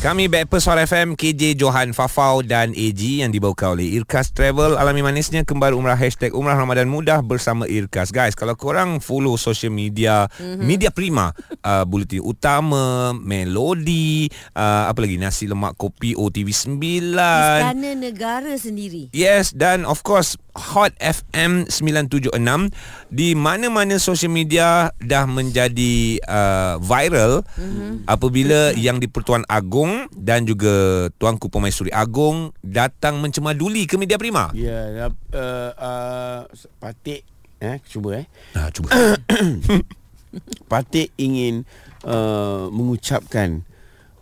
Kami Backpers Hot FM KJ Johan Fafau dan AG yang dibawa oleh Irkas Travel. Alami manisnya kembali umrah Hashtag Umrah Ramadan Mudah bersama Irkas. Guys, kalau korang follow social media mm-hmm. Media Prima uh, Bulletin Utama Melodi uh, Apa lagi? Nasi Lemak Kopi OTV 9 Istana Negara sendiri. Yes dan of course Hot FM 976 Di mana-mana social media Dah menjadi uh, viral mm-hmm. Apabila yang di Pertuan Agong Agong dan juga Tuanku Pemaisuri Agong datang mencemaduli ke media prima. Ya, uh, uh, Patik eh cuba eh. Ha, cuba. Patik ingin uh, mengucapkan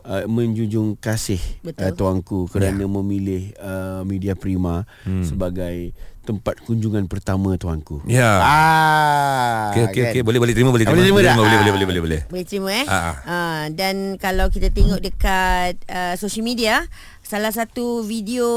uh, menjunjung kasih uh, tuanku kerana ya. memilih uh, media prima hmm. sebagai tempat kunjungan pertama tuanku. Ya. Ah. Okey okey okey boleh boleh terima boleh terima. Boleh terima, terima boleh, boleh boleh boleh boleh. Boleh terima eh. Ah. Uh, dan kalau kita tengok dekat uh, social media Salah satu video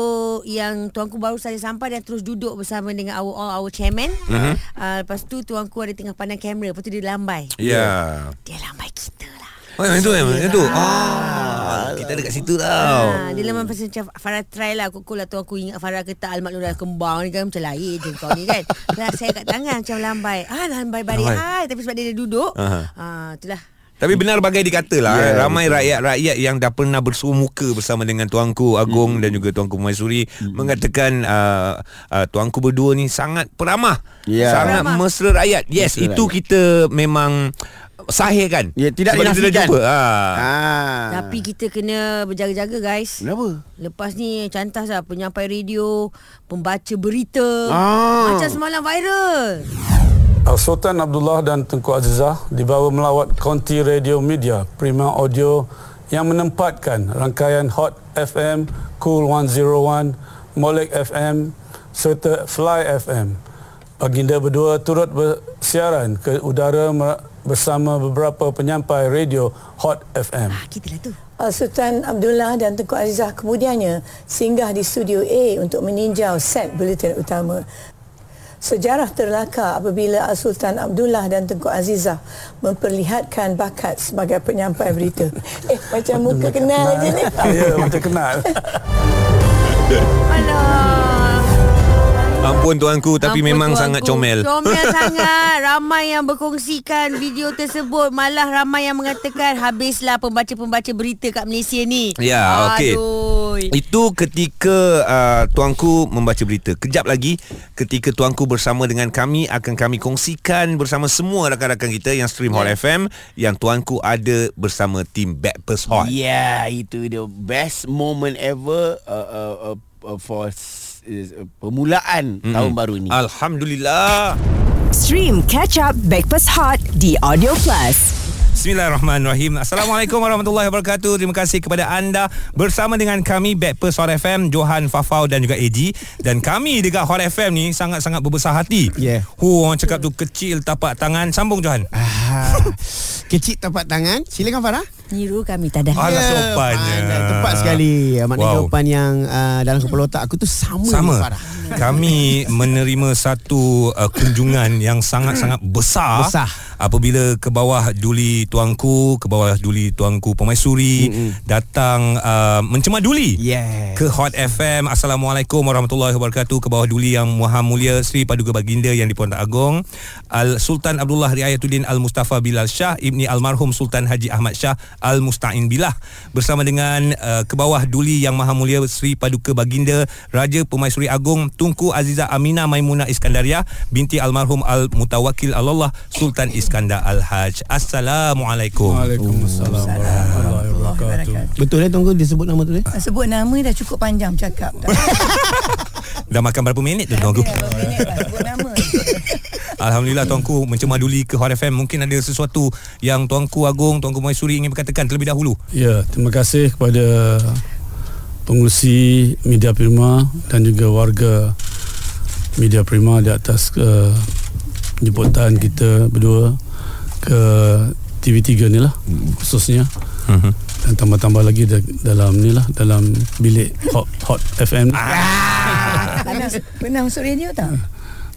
yang tuanku baru saja sampai dan terus duduk bersama dengan our all our chairman. Uh-huh. Uh, lepas tu tuanku ada tengah pandang kamera, lepas tu dia lambai. Ya. Yeah. Dia lambai kita lah. Oh yang itu yang itu. Ah, kita ada kat situ tau. Ha, dia lama pasal macam Farah try lah Kukul lah tu aku ingat Farah kata Almak Nurul kembang ni kan Macam lain je kau ni kan Saya kat tangan macam lambai Ah lambai balik hai. Tapi sebab dia dah duduk uh-huh. ha, Itulah tapi benar bagai dikata lah yeah, Ramai rakyat-rakyat yang dah pernah bersuah muka Bersama dengan Tuanku Agong mm. Dan juga Tuanku Maisuri mm. Mengatakan uh, uh, Tuanku berdua ni sangat peramah yeah. Sangat peramah. mesra rakyat Yes, mesra itu rakyat. kita memang sahih kan? Ya, tidak Sebab dinafikan. Kita jumpa. Ha. ha. Tapi kita kena berjaga-jaga guys. Kenapa? Lepas ni cantas lah penyampai radio, pembaca berita. Ha. Macam semalam viral. Sultan Abdullah dan Tengku Azizah dibawa melawat konti radio media Prima Audio yang menempatkan rangkaian Hot FM, Cool 101, Molek FM serta Fly FM. Baginda berdua turut bersiaran ke udara bersama beberapa penyampai radio Hot FM. Ah, kita lah tu. Uh, Sultan Abdullah dan Tengku Azizah kemudiannya singgah di studio A untuk meninjau set bulletin utama. Sejarah terlakar apabila Sultan Abdullah dan Tengku Azizah memperlihatkan bakat sebagai penyampai berita. eh, macam muka kenal, kenal je ni. Ya, macam kenal. Alah. Ampun tuanku tapi Ampun memang tuanku. sangat comel. Comel sangat. Ramai yang berkongsikan video tersebut. Malah ramai yang mengatakan habislah pembaca-pembaca berita kat Malaysia ni. Ya, okey. Itu ketika uh, tuanku membaca berita. Kejap lagi ketika tuanku bersama dengan kami akan kami kongsikan bersama semua rakan-rakan kita yang stream yeah. Hot FM yang tuanku ada bersama tim Backpast Hot. Yeah, itu the best moment ever uh, uh, uh, for permulaan mm-hmm. tahun baru ini. Alhamdulillah. Stream Catch Up Backpass Hot di Audio Plus. Bismillahirrahmanirrahim Assalamualaikum warahmatullahi wabarakatuh Terima kasih kepada anda Bersama dengan kami Backpers Hot FM Johan Fafau dan juga AG Dan kami dekat Hot FM ni Sangat-sangat berbesar hati yeah. Hu, Orang cakap tu kecil tapak tangan Sambung Johan ah, Kecil tapak tangan Silakan Farah Niru kami tak ada. Alah yeah, sopannya Tepat sekali. Maknanya wow. jawapan yang uh, Dalam kepala otak aku tu Sama, sama. Kami menerima satu uh, kunjungan yang sangat-sangat besar, besar. apabila ke bawah duli tuanku ke bawah duli tuanku pemaisuri mm-hmm. datang uh, mencemaduli yeah. ke Hot FM Assalamualaikum warahmatullahi wabarakatuh. Ke bawah duli yang Maha Mulia Sri Paduka Baginda yang di Puan Agong. Al Sultan Abdullah Riayatuddin Al Mustafa Bilal Shah ibni almarhum Sultan Haji Ahmad Shah Al Mustain Billah bersama dengan uh, ke bawah duli yang Maha Mulia Sri Paduka Baginda Raja Pemaisuri Agong Tunku Aziza Amina Maimunah Iskandaria binti almarhum Al Mutawakil Allah Sultan Iskandar Al Haj. Assalamualaikum. Waalaikumsalam. Betul eh tunggu disebut nama tu eh? Sebut nama dah cukup panjang cakap. dah makan berapa minit tu tuanku? Sebut nama. Alhamdulillah tuanku mencemaduli ke Hot FM Mungkin ada sesuatu yang tuanku Agung, tuanku Maisuri ingin berkatakan terlebih dahulu Ya, terima kasih kepada pengurusi Media Prima dan juga warga Media Prima di atas uh, jemputan kita berdua ke TV3 ni lah khususnya uh-huh. dan tambah-tambah lagi dalam ni lah dalam bilik Hot, hot FM ah. Pernah, pernah masuk radio tak?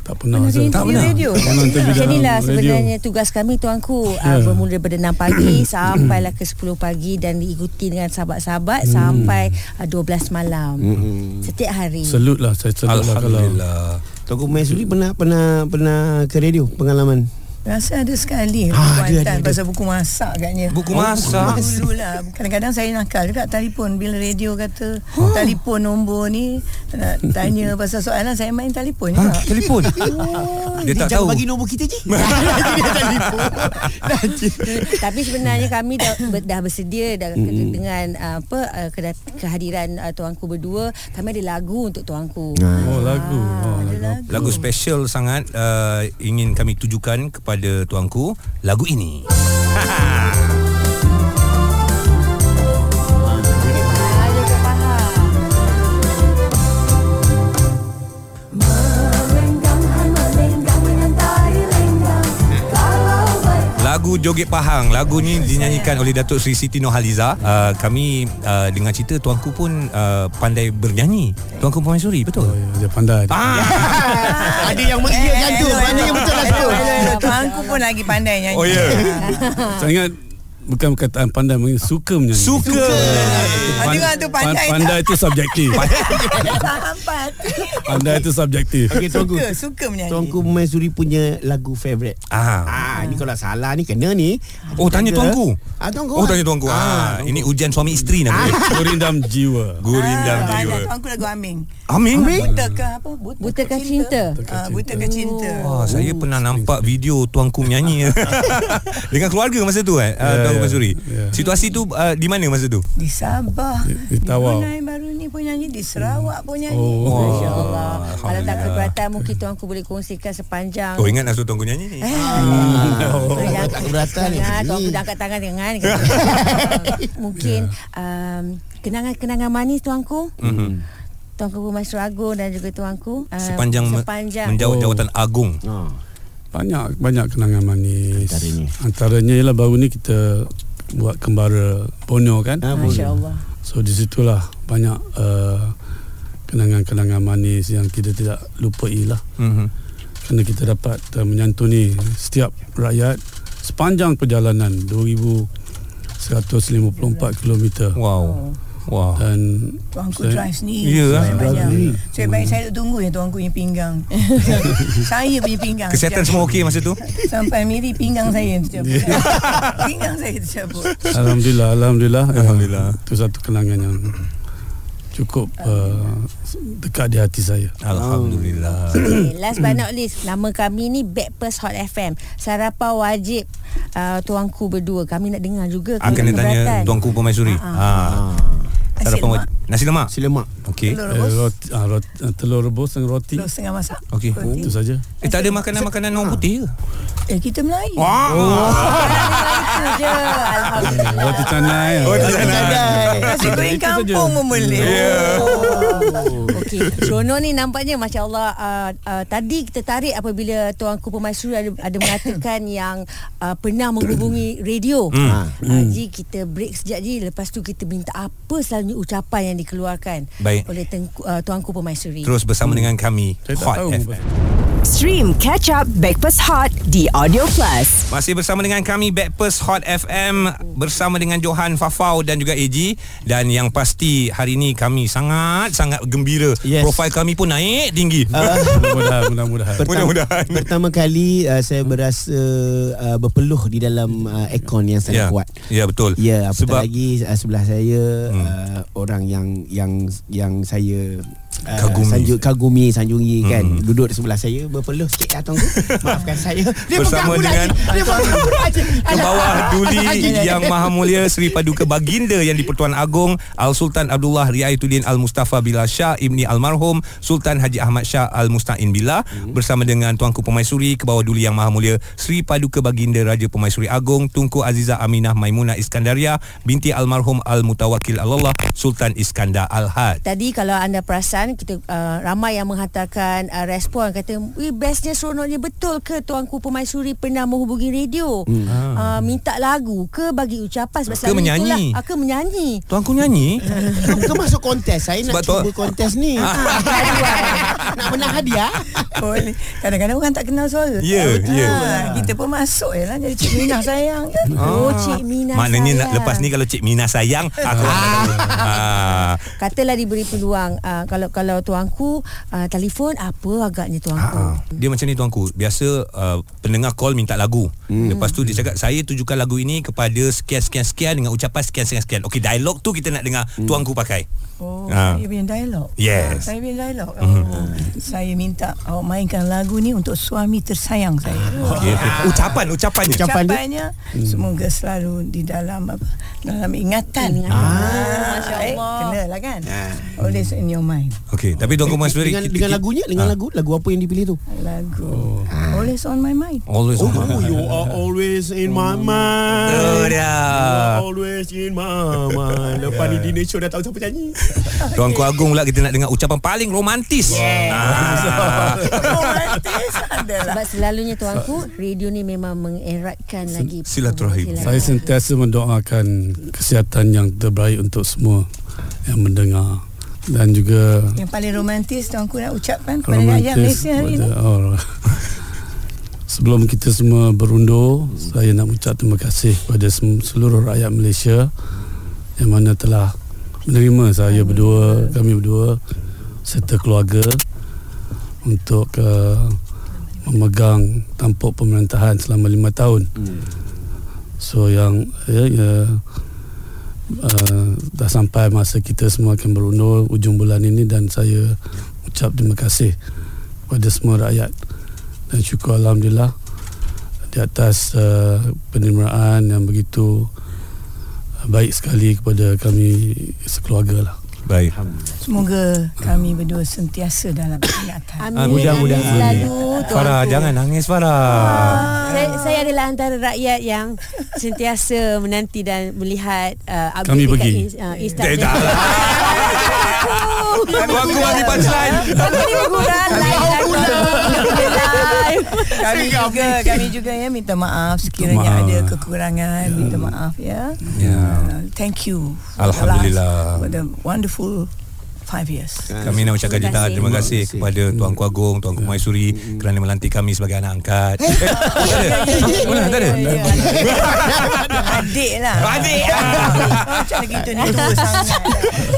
Tak pernah. Pernah Azhar. interview radio. Tak pernah Macam dalam inilah radio. sebenarnya tugas kami tuanku yeah. uh, Ya. bermula daripada 6 pagi sampailah ke 10 pagi dan diikuti dengan sahabat-sahabat Hmm. sampai uh, 12 malam. Setiap hari. Salute lah Saya salute lah kalau Alhamdulillah. Tuanku Maisuri pernah pernah pernah ke radio pengalaman. Rasa ada sekali Ah, ha, ada, Kuantan ada, ada. pasal buku masak agaknya. Buku masak. Dulu lah. Kadang-kadang saya nakal juga telefon bila radio kata telefon nombor ni nak tanya pasal soalan saya main telefon Ha, juga. telefon. Dia tak tahu. bagi nombor kita je. Tapi sebenarnya kami dah, dah bersedia dah, mm. dengan uh, apa uh, kehadiran uh, tuanku berdua. Kami ada lagu untuk tuanku. Oh lagu oh, lagu. Lagu special sangat uh, ingin kami tujukan kepada tuanku lagu ini. Ada Lagu Joget Pahang Lagu ni dinyanyikan oleh Datuk Sri Siti Nurhaliza uh, Kami uh, dengar cerita tuanku pun uh, pandai bernyanyi Tuanku Pemaisuri betul? Oh, ya, dia pandai. Ah, ada yang mengiyakan tu. Mana yang betul lah tu. Aku pun lagi pandai nyanyi. oh ya yeah. Saya ingat bukan perkataan pandai mungkin suka menyanyi. Suka Ah, dengar tu pandai Pan- pandai itu subjektif. Pandai itu subjektif. Okey tuanku. Suka, suka menyanyi. Tuanku Maisuri punya lagu favourite. ah. Ah, ni kalau salah ni kena ni. Oh tanya tuanku Ah, tuanku. Oh tanya tuanku ah, Ini ujian suami isteri nama dia Gurindam jiwa. Gurindam Ah, jiwa pandai. Tuanku lagu Aming. Amin Buta ke apa? Buta ke cinta. Ah, buta ke cinta. Wah, saya pernah nampak video tuanku menyanyi dengan keluarga masa tu eh, uh, Ya, ya, Masuri. ya. Situasi tu uh, di mana masa tu? Di Sabah. Di- di Tawau. Yang baru ni pun nyanyi di Sarawak pun nyanyi. Oh. Masya Allah. Kalau tak keberatan mungkin tuanku boleh kongsikan sepanjang. Oh ingat nasuh tuanku nyanyi ni. Eh. Oh, Jangan- tak keberatan ni. Jangan tuanku dah angkat tangan jangan. Mungkin um, kenangan-kenangan manis tuanku. Mhm. Tuanku Maestro Agung dan juga tuanku um, Sepanjang, sepanjang menjawab Oh. jawatan agung. Ah. Banyak banyak kenangan manis. Antaranya. Antaranya ialah baru ni kita buat kembara Borneo kan. Ah, Masya Allah. So di situlah banyak uh, kenangan-kenangan manis yang kita tidak lupai lah. Mhm. Kerana kita dapat uh, menyantuni setiap rakyat sepanjang perjalanan 2154 km Wow. Wow. dan Tuanku saya- drive sendiri Ya, Saya drive banyak sendiri. Saya saya duk tunggu ya Tuanku punya pinggang Saya punya pinggang Kesihatan semua okey masa tu? Sampai miri pinggang saya tercabut Pinggang saya tercabut Alhamdulillah Alhamdulillah Alhamdulillah. Eh, Itu satu kenangan yang Cukup uh, Dekat di hati saya Alhamdulillah. Okay, last but not least Nama kami ni Backpast Hot FM Sarapan wajib uh, Tuanku berdua Kami nak dengar juga Akan Kami dia tanya keberatan. tuanku Pemaisuri. Ah. Nasi Sarapan lemak. wajib. Nasi lemak. Nasi lemak. Okey. Telur rebus roti, ah, roti, ah, Telur rebus dan roti Telur setengah masak Okey. Roti. Itu saja Eh tak ada makanan-makanan orang putih ke? Eh kita Melayu Wah. Itu je Alhamdulillah Roti canai Oh, ah. di sana. Nasi goreng Itu saja. kampung pun boleh Okey, Seronok ni nampaknya Masya Allah uh, uh, Tadi kita tarik apabila Tuanku Pemaisuri ada, ada mengatakan yang uh, Pernah menghubungi radio Hmm. uh, Ji kita break sekejap Ji Lepas tu kita minta apa selalunya ucapan yang dikeluarkan Baik. Oleh tengku, uh, Tuanku Pemaisuri Terus bersama dengan kami Saya tak Hot tahu FM. Stream Catch Up Backpass Hot di Audio Plus. Masih bersama dengan kami Backpast Hot FM bersama dengan Johan Fafau dan juga AG dan yang pasti hari ini kami sangat-sangat gembira. Yes. Profil kami pun naik tinggi. Mudah-mudahan Mudah-mudahan Pertama, Mudah-mudahan. pertama kali uh, saya berasa uh, berpeluh di dalam uh, aircon yang ya. sangat kuat. Ya betul. Ya, apatah Sebab lagi uh, sebelah saya Hmm. uh, orang yang yang yang saya uh, Kagumi. sanjung, kagumi sanjungi Hmm. kan? Duduk di sebelah saya berpeluh sikit lah tuanku maafkan saya. Dia Bersama pula dengan- dia pegang ke bawah duli yang maha mulia Seri Paduka Baginda yang di-Pertuan Agong Al Sultan Abdullah Riayatuddin Al Mustafa Bilal Shah Ibni Almarhum Sultan Haji Ahmad Shah Al Mustain Billah bersama dengan Tuanku Pemaisuri ke bawah duli yang maha mulia Seri Paduka Baginda Raja Pemaisuri Agong Tunku Azizah Aminah Maimunah Iskandaria binti Almarhum Al Mutawakil Allah Sultan Iskandar Al Had. Tadi kalau anda perasan kita uh, ramai yang menghantarkan uh, respon kata bestnya seronoknya betul ke Tuanku Pemaisuri pernah menghubungi radio hmm. uh, minta lagu ke bagi ucapan sebab Ke selalu menyanyi? itulah, uh, ke menyanyi Tuanku nyanyi? Ke masuk kontes Saya nak Sebab tu- cuba kontes ni Nak menang hadiah Boleh. Kadang-kadang orang tak kenal suara. Ya, Betul. ya. Ha, Kita pun masuk je lah jadi Cik Minah sayang kan. Oh, Cik Mina Maknanya nak, sayang. lepas ni kalau Cik Mina sayang Aku ah. Katalah diberi peluang uh, kalau kalau tuanku uh, telefon apa agaknya tuanku. Ah, Dia macam ni tuanku Biasa uh, pendengar call minta lagu hmm. Lepas tu dia cakap Saya tujukan lagu ini kepada sekian-sekian-sekian Dengan ucapan sekian-sekian-sekian Okey dialog tu kita nak dengar hmm. tuanku pakai Oh, Ah. saya punya dialog. Yes. Saya punya dialog. Oh, saya minta awak mainkan lagu ni untuk suami tersayang saya. okay, okay. Ucapan Ucapannya Ucapan dia? Ucapannya semoga selalu di dalam apa dalam ingatan. Ingatan. Ah, Masya baik, Allah. Kena lah kan. Always in your mind. Okey Tapi tuanku Masuri dengan, dengan lagunya Dengan lagu Lagu apa yang dipilih tu Lagu. Always on my mind. Always Oh, on my mind. you are always in my mind Oh, dah. You are always in my mind Lepas ni dinner show dah tahu siapa nyanyi Tuanku Agung pula kita nak dengar ucapan paling romantis. Ah. Romantis adalah. Sebab selalunya tuanku radio ni memang mengeratkan lagi silaturahim. Saya sentiasa mendoakan kesihatan yang terbaik untuk semua yang mendengar dan juga Yang paling romantis tuanku nak ucapkan kepada rakyat Malaysia hari ini. oh, Sebelum kita semua berundur, saya nak ucap terima kasih kepada seluruh rakyat Malaysia yang mana telah menerima saya berdua, kami berdua serta keluarga untuk uh, memegang tampuk pemerintahan selama lima tahun. So yang ya, ya uh, dah sampai masa kita semua akan berundur ujung bulan ini dan saya ucap terima kasih kepada semua rakyat dan syukur alhamdulillah di atas uh, penerimaan yang begitu uh, baik sekali kepada kami sekeluarga lah. Baik. Semoga kami berdua sentiasa dalam ingatan. Amin. Mudah-mudahan. Selalu Farah tuanku. jangan nangis Farah. Saya, saya adalah antara rakyat yang sentiasa menanti dan melihat uh, update Kami dekat pergi. Uh, Instagram. Dah dah. Tuanku bagi punchline. Aku ni live live. kami juga kami juga ya minta maaf sekiranya Maaf. ada kekurangan minta maaf ya. Ya. Uh, thank you. Alhamdulillah. For the wonderful five years. Kami nak ucapkan Terima jutaan kasih. terima kasih kepada Tuanku Agung, Tuanku Maisuri kerana melantik kami sebagai anak angkat. Eh, Mana tak ada? Adik lah. Adik. Macam gitu ni tua sangat.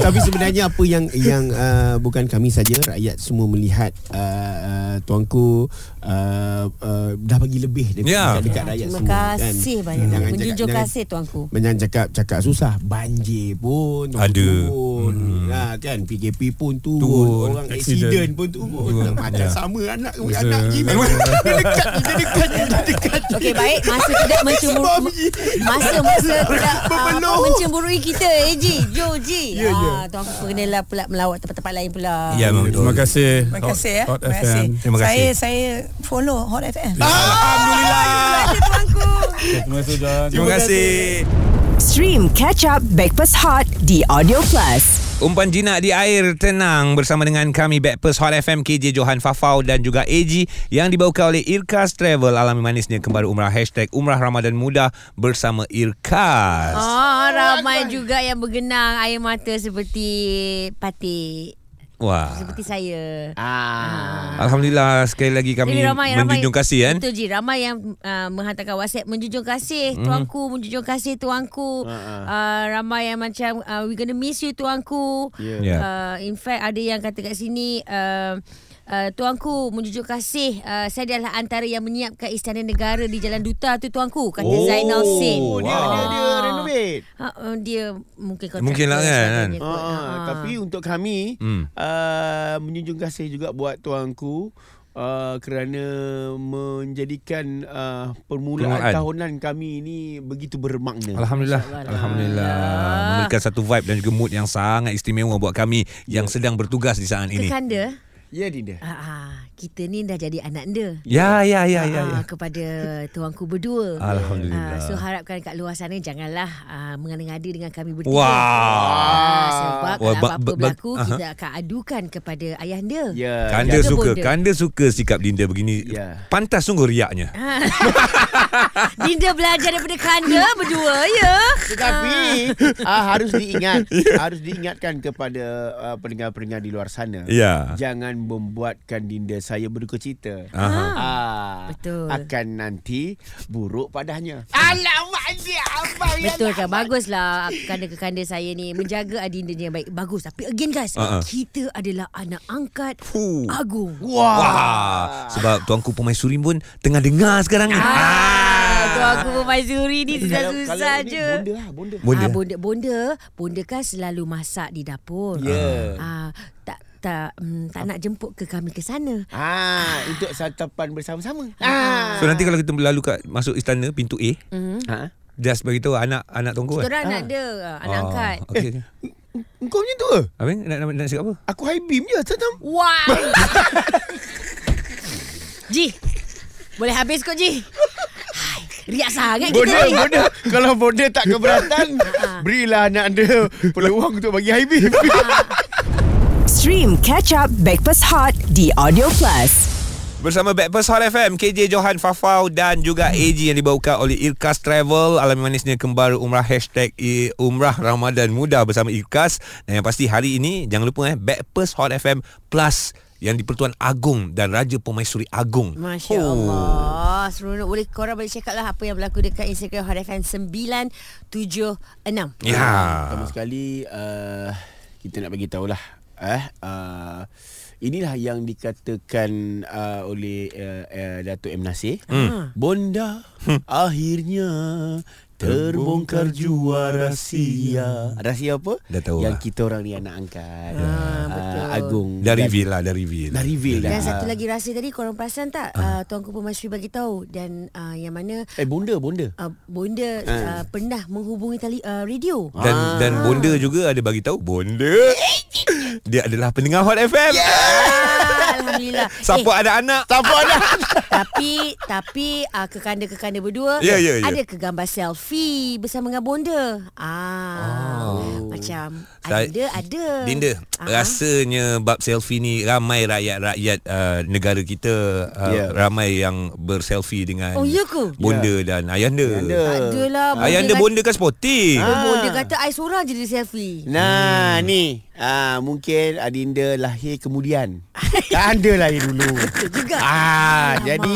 Tapi sebenarnya apa yang yang uh, bukan kami saja rakyat semua melihat uh, uh, tuanku uh, uh, dah bagi lebih dekat, Ya. dekat, dekat rakyat Terima semua kasih banyak. Jangan cakap- Menjunjung jangan- kasih tuanku. Jangan cakap cakap susah banjir pun Ada. turun Hmm. ha, kan PKP pun turun, Turun. orang Accident. accident pun turun Turun. macam Ya. sama anak Bisa. anak ni memang dia dekat dia dekat dia dekat Okey baik masa tidak mencemburu masa masa tidak uh, mencemburui kita Eji Joji. Ya, ya. Ah tuanku kenalah pula melawat tempat-tempat lain pula. Ya, betul. Terima kasih. Terima kasih ya. Terima kasih. Terima kasih. Saya saya follow Hot FM. Alhamdulillah. Terima kasih John. Terima kasih. Stream Catch Up Backpass Hot di Audio Plus. Umpan jinak di air tenang bersama dengan kami Backpers Hot FM KJ Johan Fafau dan juga AG yang dibawakan oleh Irkas Travel alami manisnya kembali umrah hashtag Umrah Ramadan Mudah bersama Irkas. Ah, ramai juga yang bergenang air mata seperti patik. Wah. Seperti saya. ah Alhamdulillah sekali lagi kami Jadi ramai, menjunjung ramai, kasih kan. Betul Ji Ramai yang uh, Menghantarkan whatsapp Menjunjung kasih Mhm. Tuanku Menjunjung kasih tuanku uh, Ramai yang macam uh, We gonna miss you tuanku Yeah. Ya. uh, In fact ada yang kata kat sini uh, Uh, tuanku menjunjung kasih uh, saya adalah antara yang menyiapkan istana negara di Jalan Duta tu tuanku kata oh, Zainal Sin. Oh, dia, dia, dia renovate Ha, uh, dia mungkin kontraktor Mungkin lah kan, Ah, kot. ah, Ha. tapi untuk kami Hmm. uh, menjunjung kasih juga buat tuanku uh, kerana menjadikan uh, permulaan, Permulaan. tahunan kami ini begitu bermakna. Alhamdulillah Alhamdulillah Memberikan satu vibe dan juga mood yang sangat istimewa buat kami Yang sedang bertugas di saat ini Kekanda Ya Dinda. Ah, ah, kita ni dah jadi anak anda. Ya, ya, ya, ya. ya. Ah, kepada tuanku berdua. Alhamdulillah. Ah, so harapkan kat luar sana janganlah ah, mengada-ngada dengan kami bertiga. Wah. Ah, sebab Wah, kalau ba- apa-apa ba- ba- berlaku aha. kita akan adukan kepada ayahanda. Ya. Kanda Jaga suka. Kanda suka sikap Dinda begini. Ya. Pantas sungguh riaknya. Dinda belajar daripada kanda berdua ya. Tetapi ah, harus diingat, harus diingatkan kepada uh, pendengar-pendengar di luar sana. Ya. Jangan membuatkan Dinda saya berduka cita. Ah, Betul. Akan nanti buruk padanya. Alamak dia abang Betul kan Baguslah Kanda ke kanda saya ni Menjaga adinda ni yang baik Bagus Tapi again guys Ha-ha. Kita adalah anak angkat Fuh. Agung Wah. Wah. Sebab tuanku pemaisuri pun tengah dengar sekarang ni. Ah, tu aku pemaisuri ni Kalau- susah-susah kalau ni je. Bonda lah, bonda. Bonda. Ah, bonda, bonda, bonda kan selalu masak di dapur. Ya. Ah, tak tak um, tak nak jemput ke kami ke sana. Ah, untuk santapan bersama-sama. Ah. So nanti kalau kita berlalu kat masuk istana pintu A, Mm-hmm. Ha? just bagi tahu anak anak Kita kan. orang anak dia, ah, anak Ah, angkat. Okey. Kau macam tu ke? Apa nak, nak, nak cakap apa? Aku high beam je Tatam. Why? Ji, boleh habis kau Ji. Hai, riak sangat kita Bonda, ni. bonda. Kalau bonda tak keberatan, Ah. berilah anak anda peluang untuk bagi high beam. Stream Catch Up Backpass Hot di Audio Plus. Bersama Backpast Hot FM KJ Johan Fafau Dan juga AG Yang dibawakan oleh Irkas Travel. Alami manisnya kembar umrah Hashtag Umrah Ramadan Mudah bersama Irkas Dan yang pasti hari ini Jangan lupa eh Backpast Hot FM Plus Yang di-Pertuan Agong Dan Raja Pemaisuri Agong Masya Allah. Seronok Boleh korang boleh check out lah Apa yang berlaku dekat Instagram Hot FM 976 Ya. Pertama sekali uh, kita nak bagi tahulah eh uh, inilah yang dikatakan uh, oleh uh, uh, Datuk M Nasir. Hmm. Bonda akhirnya terbongkar jua rahsia. Rahsia apa? Dah tahu Yang lah. kita orang ni anak angkat. Ah, betul. Uh, Agung. Dan- reveal lah Dah reveal Dah reveal dah. Dan satu lagi rahsia tadi Korang perasan tak uh, Tuanku Pemaisuri bagi tahu Dan uh, yang mana Eh bonda bonda. uh, Bonda Ah. uh, pernah menghubungi tali uh, radio dan Ah. dan Bonda juga ada bagi tahu Bonda dia adalah pendengar Hot FM. Ah, Alhamdulillah Siapa ada anak? Siapa ada? Tapi Tapi uh, Kekanda-kekanda berdua Ya, ya, ya. Ada ke gambar selfie Bersama dengan bonda ah, oh. Macam Saya- Ada Ada Dinda, Ah. rasanya bab selfie ni ramai rakyat-rakyat uh, negara kita uh, Ya. ramai yang berselfie dengan Oh, ya ke? bonda dan ayahanda. Ayahanda. Tak adalah Ayahanda kata- bonda kan sporting. Oh, bonda kata I seorang je dia selfie Nah ni ah, Mungkin Adinda lahir kemudian Anda lahir dulu juga. ah, Alamak. Jadi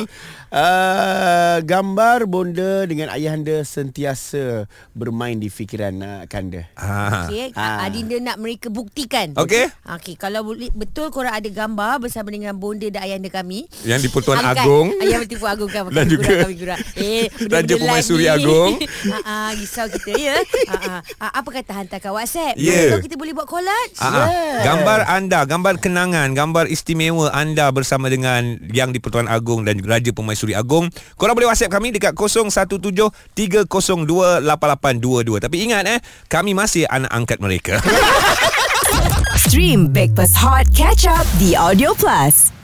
uh, Gambar bonda dengan ayahanda Sentiasa bermain di fikiran uh, kanda Ha. Okay, Ah. Adinda nak mereka buktikan. Okey. Okey, kalau boleh betul korang ada gambar bersama dengan bonda dan ayahanda kami. Yang di-Pertuan Angkat. Agong. Ah, Yang di Pertuan Agong kan. Dan Kami juga kami gurau. Eh, Raja Pemaisuri. Agong. ah, ah, risau kita ya. Ah, ah. Ah, apa kata hantarkan WhatsApp? Ya. So, kita boleh buat collage. Ah, ah. Gambar anda, gambar kenangan, gambar istimewa anda bersama dengan yang di Pertuan Agong dan Raja Pemaisuri Agong. Korang boleh WhatsApp kami dekat 0173028822. Tapi ingat eh, kami masih anak angkat mereka. Stream Backpass Hot Catch Up di Audio Plus.